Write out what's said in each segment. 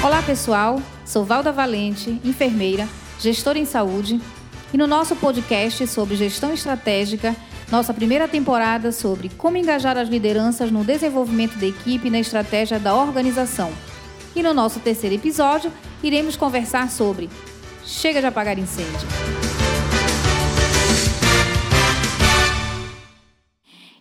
Olá pessoal, sou Valda Valente, enfermeira, gestora em saúde, e no nosso podcast sobre gestão estratégica, nossa primeira temporada sobre como engajar as lideranças no desenvolvimento da equipe e na estratégia da organização. E no nosso terceiro episódio, iremos conversar sobre Chega de apagar incêndio.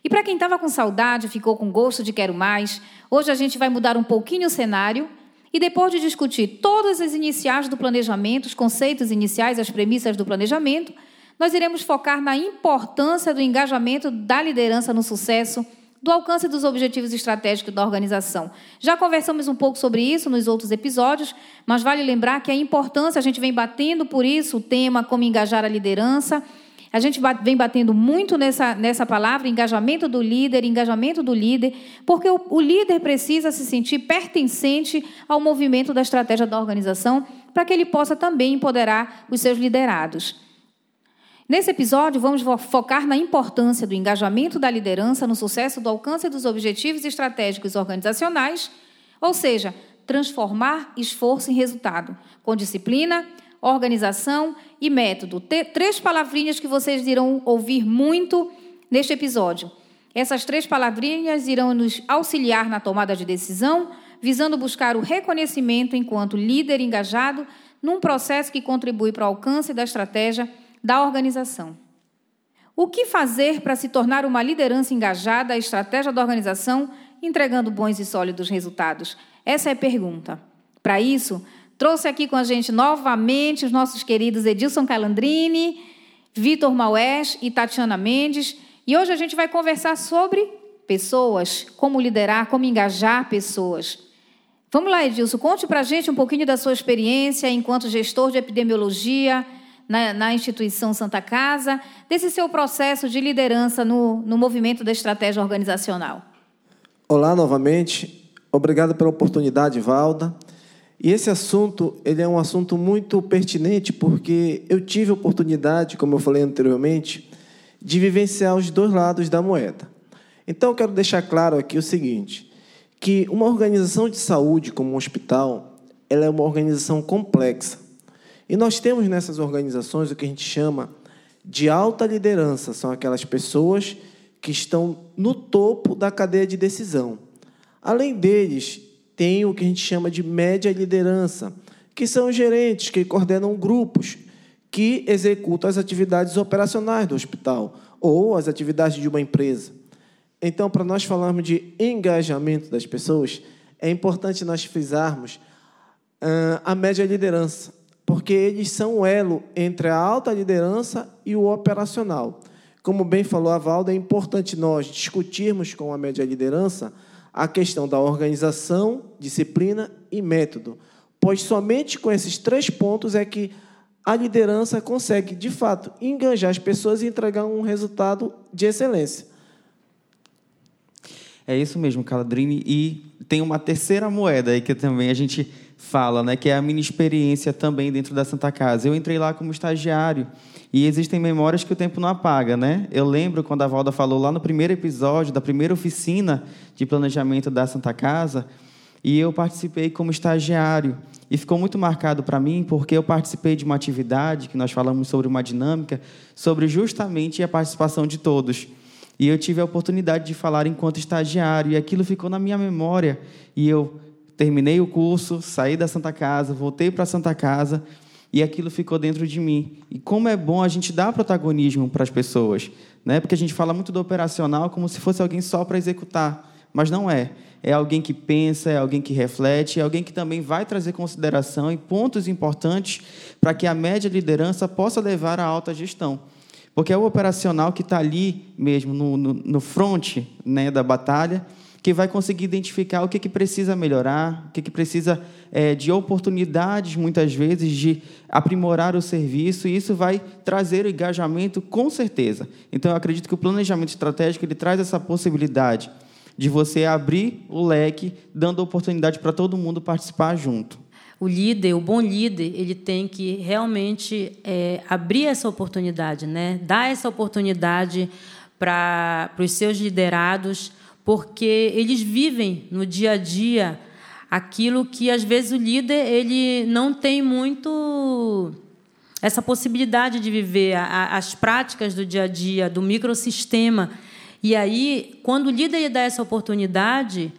E para quem estava com saudade, ficou com gosto de quero mais, hoje a gente vai mudar um pouquinho o cenário e depois de discutir todas as iniciais do planejamento, os conceitos iniciais, as premissas do planejamento, nós iremos focar na importância do engajamento da liderança no sucesso, do alcance dos objetivos estratégicos da organização. Já conversamos um pouco sobre isso nos outros episódios, mas vale lembrar que a importância, a gente vem batendo por isso o tema como engajar a liderança a gente vem batendo muito nessa, nessa palavra, engajamento do líder, engajamento do líder, porque o, o líder precisa se sentir pertencente ao movimento da estratégia da organização para que ele possa também empoderar os seus liderados. Nesse episódio, vamos focar na importância do engajamento da liderança no sucesso do alcance dos objetivos estratégicos organizacionais, ou seja, transformar esforço em resultado, com disciplina, organização e método. três palavrinhas que vocês irão ouvir muito neste episódio. Essas três palavrinhas irão nos auxiliar na tomada de decisão, visando buscar o reconhecimento enquanto líder engajado num processo que contribui para o alcance da estratégia da organização. O que fazer para se tornar uma liderança engajada à estratégia da organização, entregando bons e sólidos resultados? Essa é a pergunta. Para isso, Trouxe aqui com a gente novamente os nossos queridos Edilson Calandrini, Vitor Maués e Tatiana Mendes. E hoje a gente vai conversar sobre pessoas, como liderar, como engajar pessoas. Vamos lá, Edilson, conte para a gente um pouquinho da sua experiência enquanto gestor de epidemiologia na, na, instituição Santa Casa, desse seu processo de liderança no, no movimento da estratégia organizacional. Olá novamente, obrigado pela oportunidade, Valda. E esse assunto ele é um assunto muito pertinente porque eu tive oportunidade, como eu falei anteriormente, de vivenciar os dois lados da moeda. Então, eu quero deixar claro aqui o seguinte, que uma organização de saúde como um hospital, ela é uma organização complexa. E nós temos nessas organizações o que a gente chama de alta liderança, são aquelas pessoas que estão no topo da cadeia de decisão. Além deles, tem o que a gente chama de média liderança, que são gerentes que coordenam grupos que executam as atividades operacionais do hospital ou as atividades de uma empresa. Então, para nós falarmos de engajamento das pessoas, é importante nós frisarmos uh, a média liderança, porque eles são o elo entre a alta liderança e o operacional. Como bem falou a Valda, é importante nós discutirmos com a média liderança a questão da organização, disciplina e método, pois somente com esses três pontos é que a liderança consegue, de fato, enganjar as pessoas e entregar um resultado de excelência. É isso mesmo, Caladrini. E tem uma terceira moeda aí que também a gente fala, né, que é a minha experiência também dentro da Santa Casa. Eu entrei lá como estagiário e existem memórias que o tempo não apaga, né? Eu lembro quando a Valda falou lá no primeiro episódio da primeira oficina de planejamento da Santa Casa, e eu participei como estagiário. E ficou muito marcado para mim porque eu participei de uma atividade que nós falamos sobre uma dinâmica, sobre justamente a participação de todos. E eu tive a oportunidade de falar enquanto estagiário, e aquilo ficou na minha memória. E eu terminei o curso, saí da Santa Casa, voltei para a Santa Casa e aquilo ficou dentro de mim. E como é bom a gente dar protagonismo para as pessoas, né? Porque a gente fala muito do operacional como se fosse alguém só para executar, mas não é. É alguém que pensa, é alguém que reflete, é alguém que também vai trazer consideração e pontos importantes para que a média liderança possa levar à alta gestão. Porque é o operacional que está ali mesmo, no, no, no front né, da batalha, que vai conseguir identificar o que, que precisa melhorar, o que, que precisa é, de oportunidades, muitas vezes, de aprimorar o serviço, e isso vai trazer o engajamento com certeza. Então, eu acredito que o planejamento estratégico ele traz essa possibilidade de você abrir o leque, dando oportunidade para todo mundo participar junto. O líder, o bom líder, ele tem que realmente é, abrir essa oportunidade, né? dar essa oportunidade para os seus liderados porque eles vivem no dia a dia aquilo que às vezes o líder ele não tem muito essa possibilidade de viver as práticas do dia a dia, do microsistema. E aí, quando o líder dá essa oportunidade,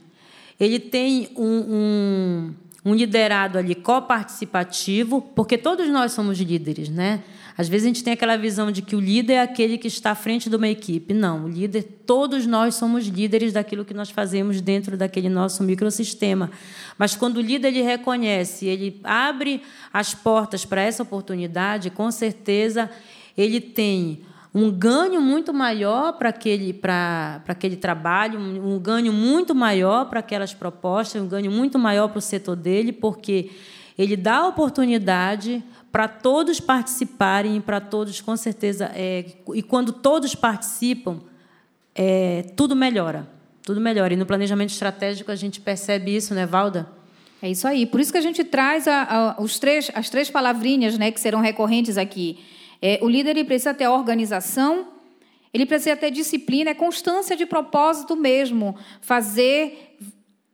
ele tem um, um, um liderado ali coparticipativo, porque todos nós somos líderes, né? Às vezes a gente tem aquela visão de que o líder é aquele que está à frente de uma equipe. Não, o líder, todos nós somos líderes daquilo que nós fazemos dentro daquele nosso microsistema. Mas quando o líder ele reconhece, ele abre as portas para essa oportunidade, com certeza ele tem um ganho muito maior para aquele, para, para aquele trabalho, um, ganho muito maior para aquelas propostas, um ganho muito maior para o setor dele, porque ele dá oportunidade para todos participarem, para todos, com certeza, é, e quando todos participam, é, tudo melhora. Tudo melhora. E no planejamento estratégico a gente percebe isso, né, Valda? É isso aí. Por isso que a gente traz a, a, os três, as três palavrinhas né, que serão recorrentes aqui. É, o líder ele precisa ter organização, ele precisa ter disciplina, é constância de propósito mesmo. Fazer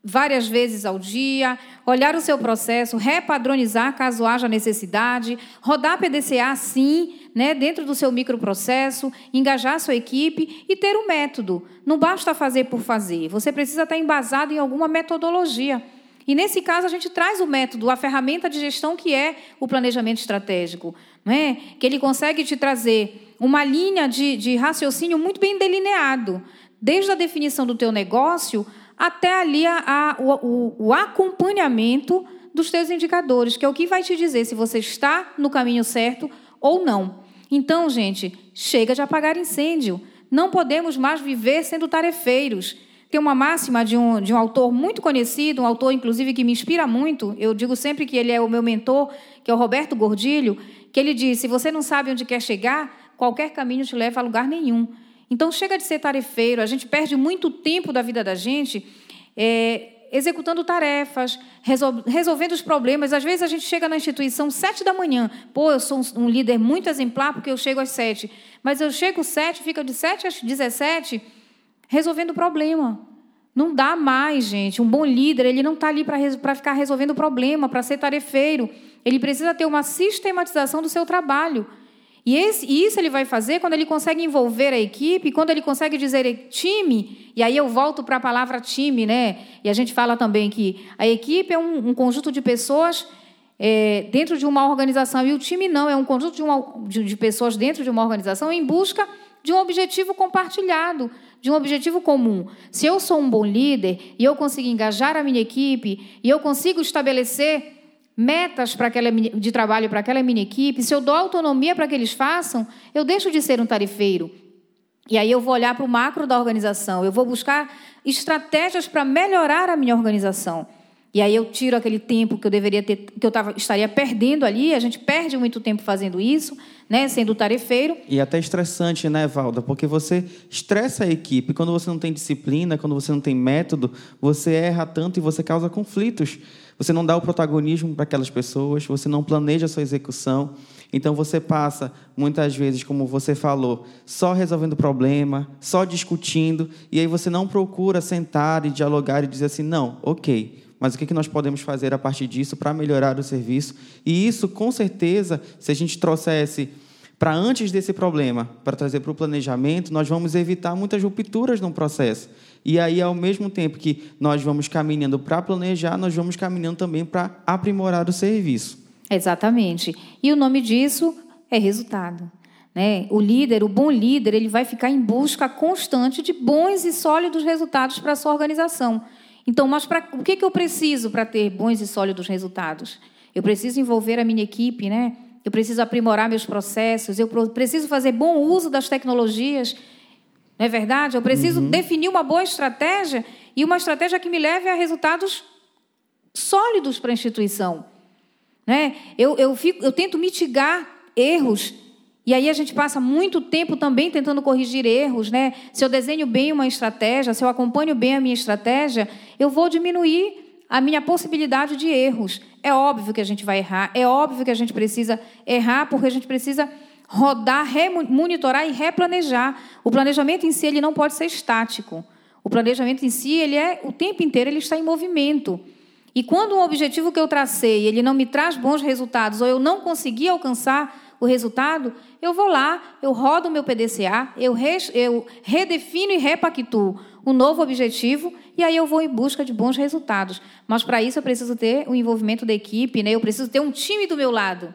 várias vezes ao dia, olhar o seu processo, repadronizar caso haja necessidade, rodar PDCA sim, né, dentro do seu microprocesso, engajar a sua equipe e ter um método. Não basta fazer por fazer, você precisa estar embasado em alguma metodologia. E nesse caso a gente traz o método, a ferramenta de gestão que é o planejamento estratégico, não é? que ele consegue te trazer uma linha de, de raciocínio muito bem delineado, desde a definição do teu negócio até ali a, a, o, o acompanhamento dos teus indicadores, que é o que vai te dizer se você está no caminho certo ou não. Então, gente, chega de apagar incêndio. Não podemos mais viver sendo tarefeiros. Tem uma máxima de um, de um autor muito conhecido, um autor, inclusive, que me inspira muito. Eu digo sempre que ele é o meu mentor, que é o Roberto Gordilho, que ele diz: se você não sabe onde quer chegar, qualquer caminho te leva a lugar nenhum. Então, chega de ser tarefeiro, a gente perde muito tempo da vida da gente é, executando tarefas, resol resolvendo os problemas. Às vezes, a gente chega na instituição sete da manhã. Pô, eu sou um, líder muito exemplar porque eu chego às sete. Mas eu chego sete, fica de sete às dezessete resolvendo o problema. Não dá mais, gente. Um bom líder, ele não está ali para ficar resolvendo o problema, para ser tarefeiro. Ele precisa ter uma sistematização do seu trabalho. E, esse, isso ele vai fazer quando ele consegue envolver a equipe, quando ele consegue dizer time, e aí eu volto para a palavra time, né? E a gente fala também que a equipe é um, um conjunto de pessoas é, dentro de uma organização, e o time não, é um conjunto de, uma, de, de pessoas dentro de uma organização em busca de um objetivo compartilhado, de um objetivo comum. Se eu sou um bom líder e eu consigo engajar a minha equipe e eu consigo estabelecer metas para aquela de trabalho para aquela minha equipe, se eu dou autonomia para que eles façam, eu deixo de ser um tarifeiro. E aí eu vou olhar para o macro da organização, eu vou buscar estratégias para melhorar a minha organização. E aí eu tiro aquele tempo que eu deveria ter, que eu tava, estaria perdendo ali, a gente perde muito tempo fazendo isso, né, sendo tarefeiro. E até estressante, né, Valda? Porque você estressa a equipe. Quando você não tem disciplina, quando você não tem método, você erra tanto e você causa conflitos. Você não dá o protagonismo para aquelas pessoas, você não planeja a sua execução. Então você passa, muitas vezes, como você falou, só resolvendo problema, só discutindo, e aí você não procura sentar e dialogar e dizer assim: não, ok, mas o que nós podemos fazer a partir disso para melhorar o serviço? E isso, com certeza, se a gente trouxesse para antes desse problema, para trazer para o planejamento, nós vamos evitar muitas rupturas no processo. E aí, ao mesmo tempo que nós vamos caminhando para planejar, nós vamos caminhando também para aprimorar o serviço. Exatamente. E o nome disso é resultado. Né? O líder, o bom líder, ele vai ficar em busca constante de bons e sólidos resultados para a sua organização. Então, mas pra, o que, que eu preciso para ter bons e sólidos resultados? Eu preciso envolver a minha equipe, né? eu preciso aprimorar meus processos, eu preciso fazer bom uso das tecnologias não é verdade? Eu preciso uhum. definir uma boa estratégia e uma estratégia que me leve a resultados sólidos para a instituição. Né? Eu, eu, fico, eu tento mitigar erros e aí a gente passa muito tempo também tentando corrigir erros, né? Se eu desenho bem uma estratégia, se eu acompanho bem a minha estratégia, eu vou diminuir a minha possibilidade de erros. É óbvio que a gente vai errar, é óbvio que a gente precisa errar, porque a gente precisa rodar, monitorar e replanejar. O planejamento em si ele não pode ser estático. O planejamento em si ele é o tempo inteiro ele está em movimento. E quando um objetivo que eu tracei, ele não me traz bons resultados ou eu não consegui alcançar o resultado, eu vou lá, eu rodo o meu PDCA, eu, re, eu redefino e repactuo um novo objetivo e aí eu vou em busca de bons resultados. Mas para isso eu preciso ter o envolvimento da equipe, né? eu preciso ter um time do meu lado.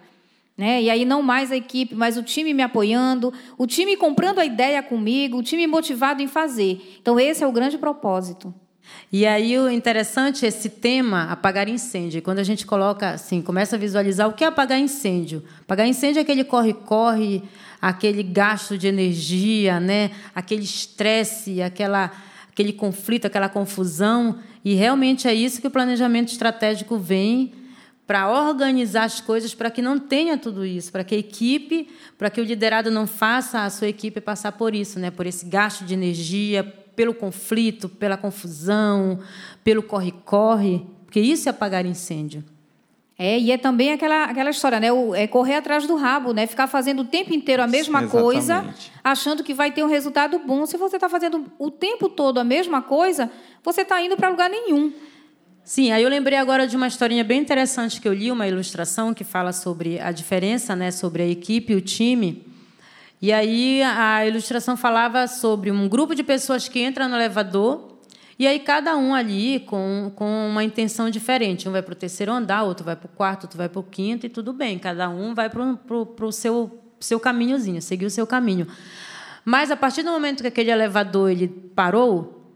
Né? E aí não mais a equipe, mas o time me apoiando, o time comprando a ideia comigo, o time motivado em fazer. Então esse é o grande propósito. E aí o interessante é esse tema apagar incêndio. Quando a gente coloca assim, começa a visualizar o que é apagar incêndio. Apagar incêndio é aquele corre-corre, aquele gasto de energia, né? Aquele estresse, aquela aquele conflito, aquela confusão, e realmente é isso que o planejamento estratégico vem para organizar as coisas para que não tenha tudo isso, para que a equipe, para que o liderado não faça a sua equipe passar por isso, né? Por esse gasto de energia, pelo conflito, pela confusão, pelo corre-corre, porque isso é apagar incêndio. É, e é também aquela, aquela história, né? O, é correr atrás do rabo, né? Ficar fazendo o tempo inteiro a mesma Exatamente. coisa, achando que vai ter um resultado bom. Se você está fazendo o tempo todo a mesma coisa, você está indo para lugar nenhum. Sim, aí eu lembrei agora de uma historinha bem interessante que eu li, uma ilustração que fala sobre a diferença, né? Sobre a equipe e o time. E aí a ilustração falava sobre um grupo de pessoas que entra no elevador e aí cada um ali com, com uma intenção diferente. Um vai para o terceiro andar, outro vai para o quarto, outro vai para o quinto e tudo bem. Cada um vai para o seu, seu caminhozinho, seguir o seu caminho. Mas a partir do momento que aquele elevador ele parou,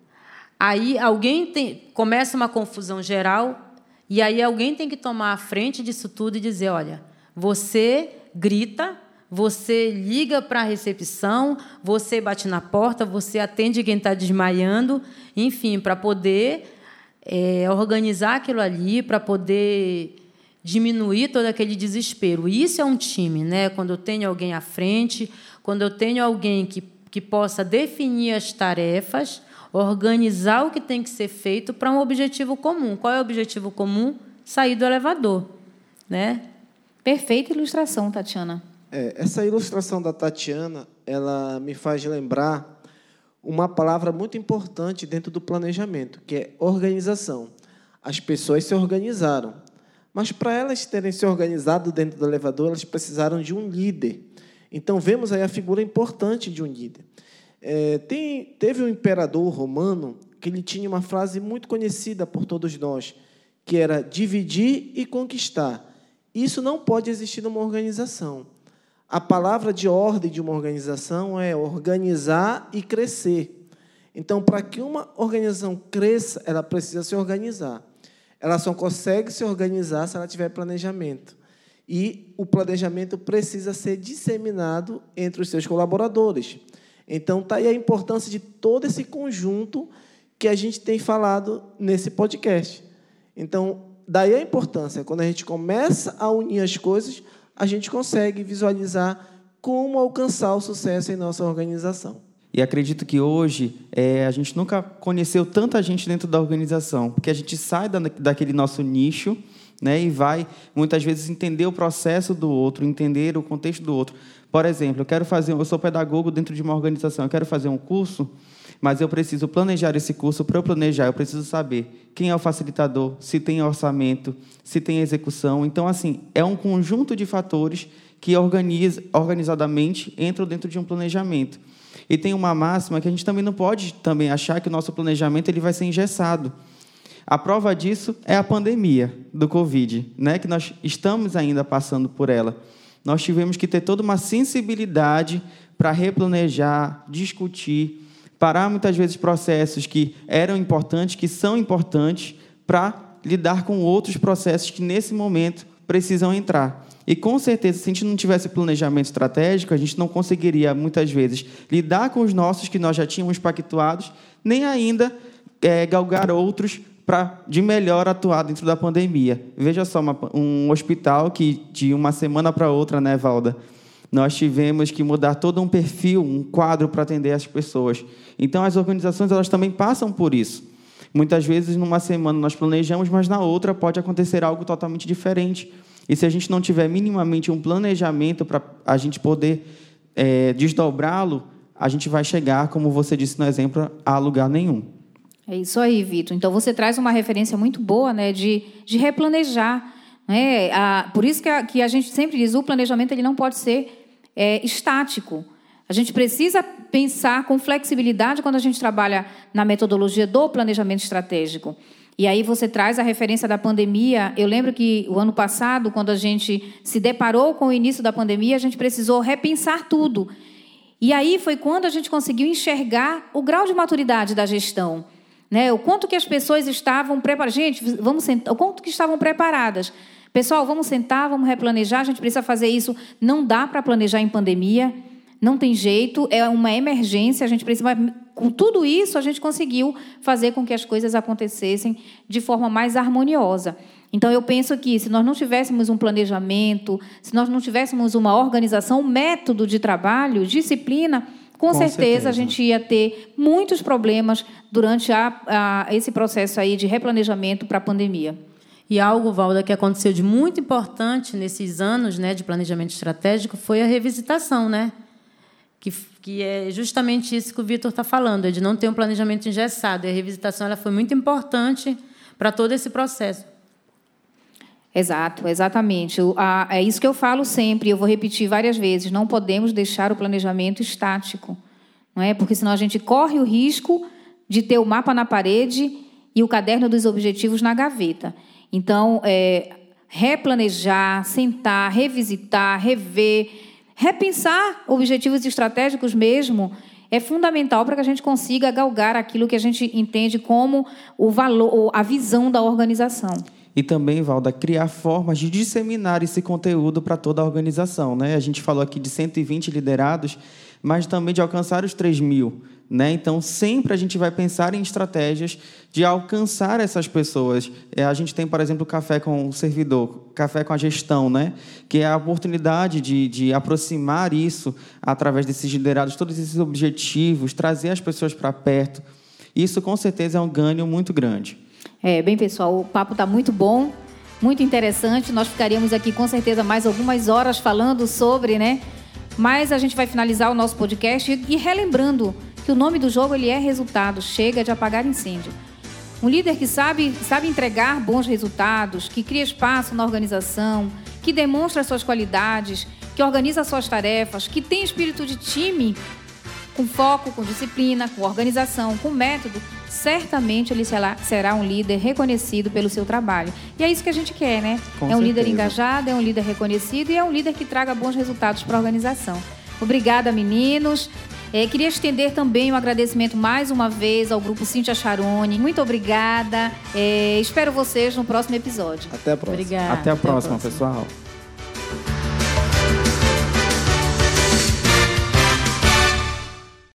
aí alguém tem, começa uma confusão geral e aí alguém tem que tomar a frente disso tudo e dizer, olha, você grita você liga para a recepção, você bate na porta, você atende quem está desmaiando, enfim, para poder é, organizar aquilo ali, para poder diminuir todo aquele desespero. Isso é um time, né? Quando eu tenho alguém à frente, quando eu tenho alguém que, que possa definir as tarefas, organizar o que tem que ser feito para um objetivo comum. Qual é o objetivo comum? Sair do elevador, né? Perfeita ilustração, Tatiana. É, essa ilustração da Tatiana, ela me faz lembrar uma palavra muito importante dentro do planejamento, que é organização. As pessoas se organizaram, mas para elas terem se organizado dentro do elevador, elas precisaram de um líder. Então vemos aí a figura importante de um líder. É, tem, teve um imperador romano que ele tinha uma frase muito conhecida por todos nós, que era dividir e conquistar. Isso não pode existir numa organização. A palavra de ordem de uma organização é organizar e crescer. Então, para que uma organização cresça, ela precisa se organizar. Ela só consegue se organizar se ela tiver planejamento. E o planejamento precisa ser disseminado entre os seus colaboradores. Então, está aí a importância de todo esse conjunto que a gente tem falado nesse podcast. Então, daí a importância. Quando a gente começa a unir as coisas, a gente consegue visualizar como alcançar o sucesso em nossa organização. E acredito que hoje é, a gente nunca conheceu tanta gente dentro da organização, porque a gente sai da, daquele nosso nicho né, e vai, muitas vezes, entender o processo do outro, entender o contexto do outro. Por exemplo, eu quero fazer, eu sou pedagogo dentro de uma organização, eu quero fazer um curso, mas eu preciso planejar esse curso. Para eu planejar, eu preciso saber quem é o facilitador, se tem orçamento, se tem execução. Então, assim, é um conjunto de fatores que organiza, organizadamente entram dentro de um planejamento. E tem uma máxima que a gente também não pode também achar que o nosso planejamento ele vai ser engessado. A prova disso é a pandemia do Covid, né? que nós estamos ainda passando por ela. Nós tivemos que ter toda uma sensibilidade para replanejar, discutir, parar muitas vezes processos que eram importantes, que são importantes, para lidar com outros processos que nesse momento precisam entrar. E com certeza, se a gente não tivesse planejamento estratégico, a gente não conseguiria muitas vezes lidar com os nossos que nós já tínhamos pactuados, nem ainda é, galgar outros para de melhor atuar dentro da pandemia. Veja só, uma, um hospital que de uma semana para outra, né, Valda? nós tivemos que mudar todo um perfil, um quadro para atender as pessoas. Então, as organizações elas também passam por isso. Muitas vezes, numa semana nós planejamos, mas na outra pode acontecer algo totalmente diferente. E se a gente não tiver minimamente um planejamento para a gente poder é, desdobrá-lo, a gente vai chegar, como você disse no exemplo, a lugar nenhum. É isso aí, Vitor. Então você traz uma referência muito boa, né, de, de replanejar. Né? A, por isso que a, que a gente sempre diz, o planejamento ele não pode ser é, estático. A gente precisa pensar com flexibilidade quando a gente trabalha na metodologia do planejamento estratégico. E aí você traz a referência da pandemia. Eu lembro que o ano passado, quando a gente se deparou com o início da pandemia, a gente precisou repensar tudo. E aí foi quando a gente conseguiu enxergar o grau de maturidade da gestão. Né? O quanto que as pessoas estavam preparadas. Gente, vamos sentar, o quanto que estavam preparadas. Pessoal, vamos sentar, vamos replanejar, a gente precisa fazer isso. Não dá para planejar em pandemia, não tem jeito, é uma emergência, a gente precisa. Com tudo isso, a gente conseguiu fazer com que as coisas acontecessem de forma mais harmoniosa. Então, eu penso que se nós não tivéssemos um planejamento, se nós não tivéssemos uma organização, um método de trabalho, disciplina, com, com certeza, certeza, a gente ia ter muitos problemas durante a, a, esse processo aí de replanejamento para a pandemia. E algo, Valda, que aconteceu de muito importante nesses anos né, de planejamento estratégico foi a revisitação, né? Que, que é justamente isso que o Vitor está falando, é de não ter um planejamento engessado. E a revisitação ela foi muito importante para todo esse processo. Exato, exatamente. É isso que eu falo sempre, eu vou repetir várias vezes. Não podemos deixar o planejamento estático, não é? Porque senão a gente corre o risco de ter o mapa na parede e o caderno dos objetivos na gaveta. Então, é, replanejar, sentar, revisitar, rever, repensar objetivos estratégicos mesmo é fundamental para que a gente consiga galgar aquilo que a gente entende como o valor, a visão da organização e também, Valda, criar formas de disseminar esse conteúdo para toda a organização. Né? A gente falou aqui de 120 liderados, mas também de alcançar os 3 mil. Né? Então, sempre a gente vai pensar em estratégias de alcançar essas pessoas. É, a gente tem, por exemplo, o café com o servidor, café com a gestão, né? que é a oportunidade de, de aproximar isso através desses liderados, todos esses objetivos, trazer as pessoas para perto. Isso, com certeza, é um ganho muito grande. É, bem, pessoal, o papo está muito bom, muito interessante. Nós ficaríamos aqui com certeza mais algumas horas falando sobre, né? Mas a gente vai finalizar o nosso podcast e relembrando que o nome do jogo ele é resultado, chega de apagar incêndio. Um líder que sabe, sabe entregar bons resultados, que cria espaço na organização, que demonstra suas qualidades, que organiza suas tarefas, que tem espírito de time, com foco, com disciplina, com organização, com método, certamente ele será um líder reconhecido pelo seu trabalho. E é isso que a gente quer, né? Com é um certeza. líder engajado, é um líder reconhecido e é um líder que traga bons resultados para a organização. Obrigada, meninos. É, queria estender também um agradecimento mais uma vez ao grupo Cintia Charone. Muito obrigada. É, espero vocês no próximo episódio. Até a próxima. Obrigada. Até a próxima, Até a próxima. pessoal.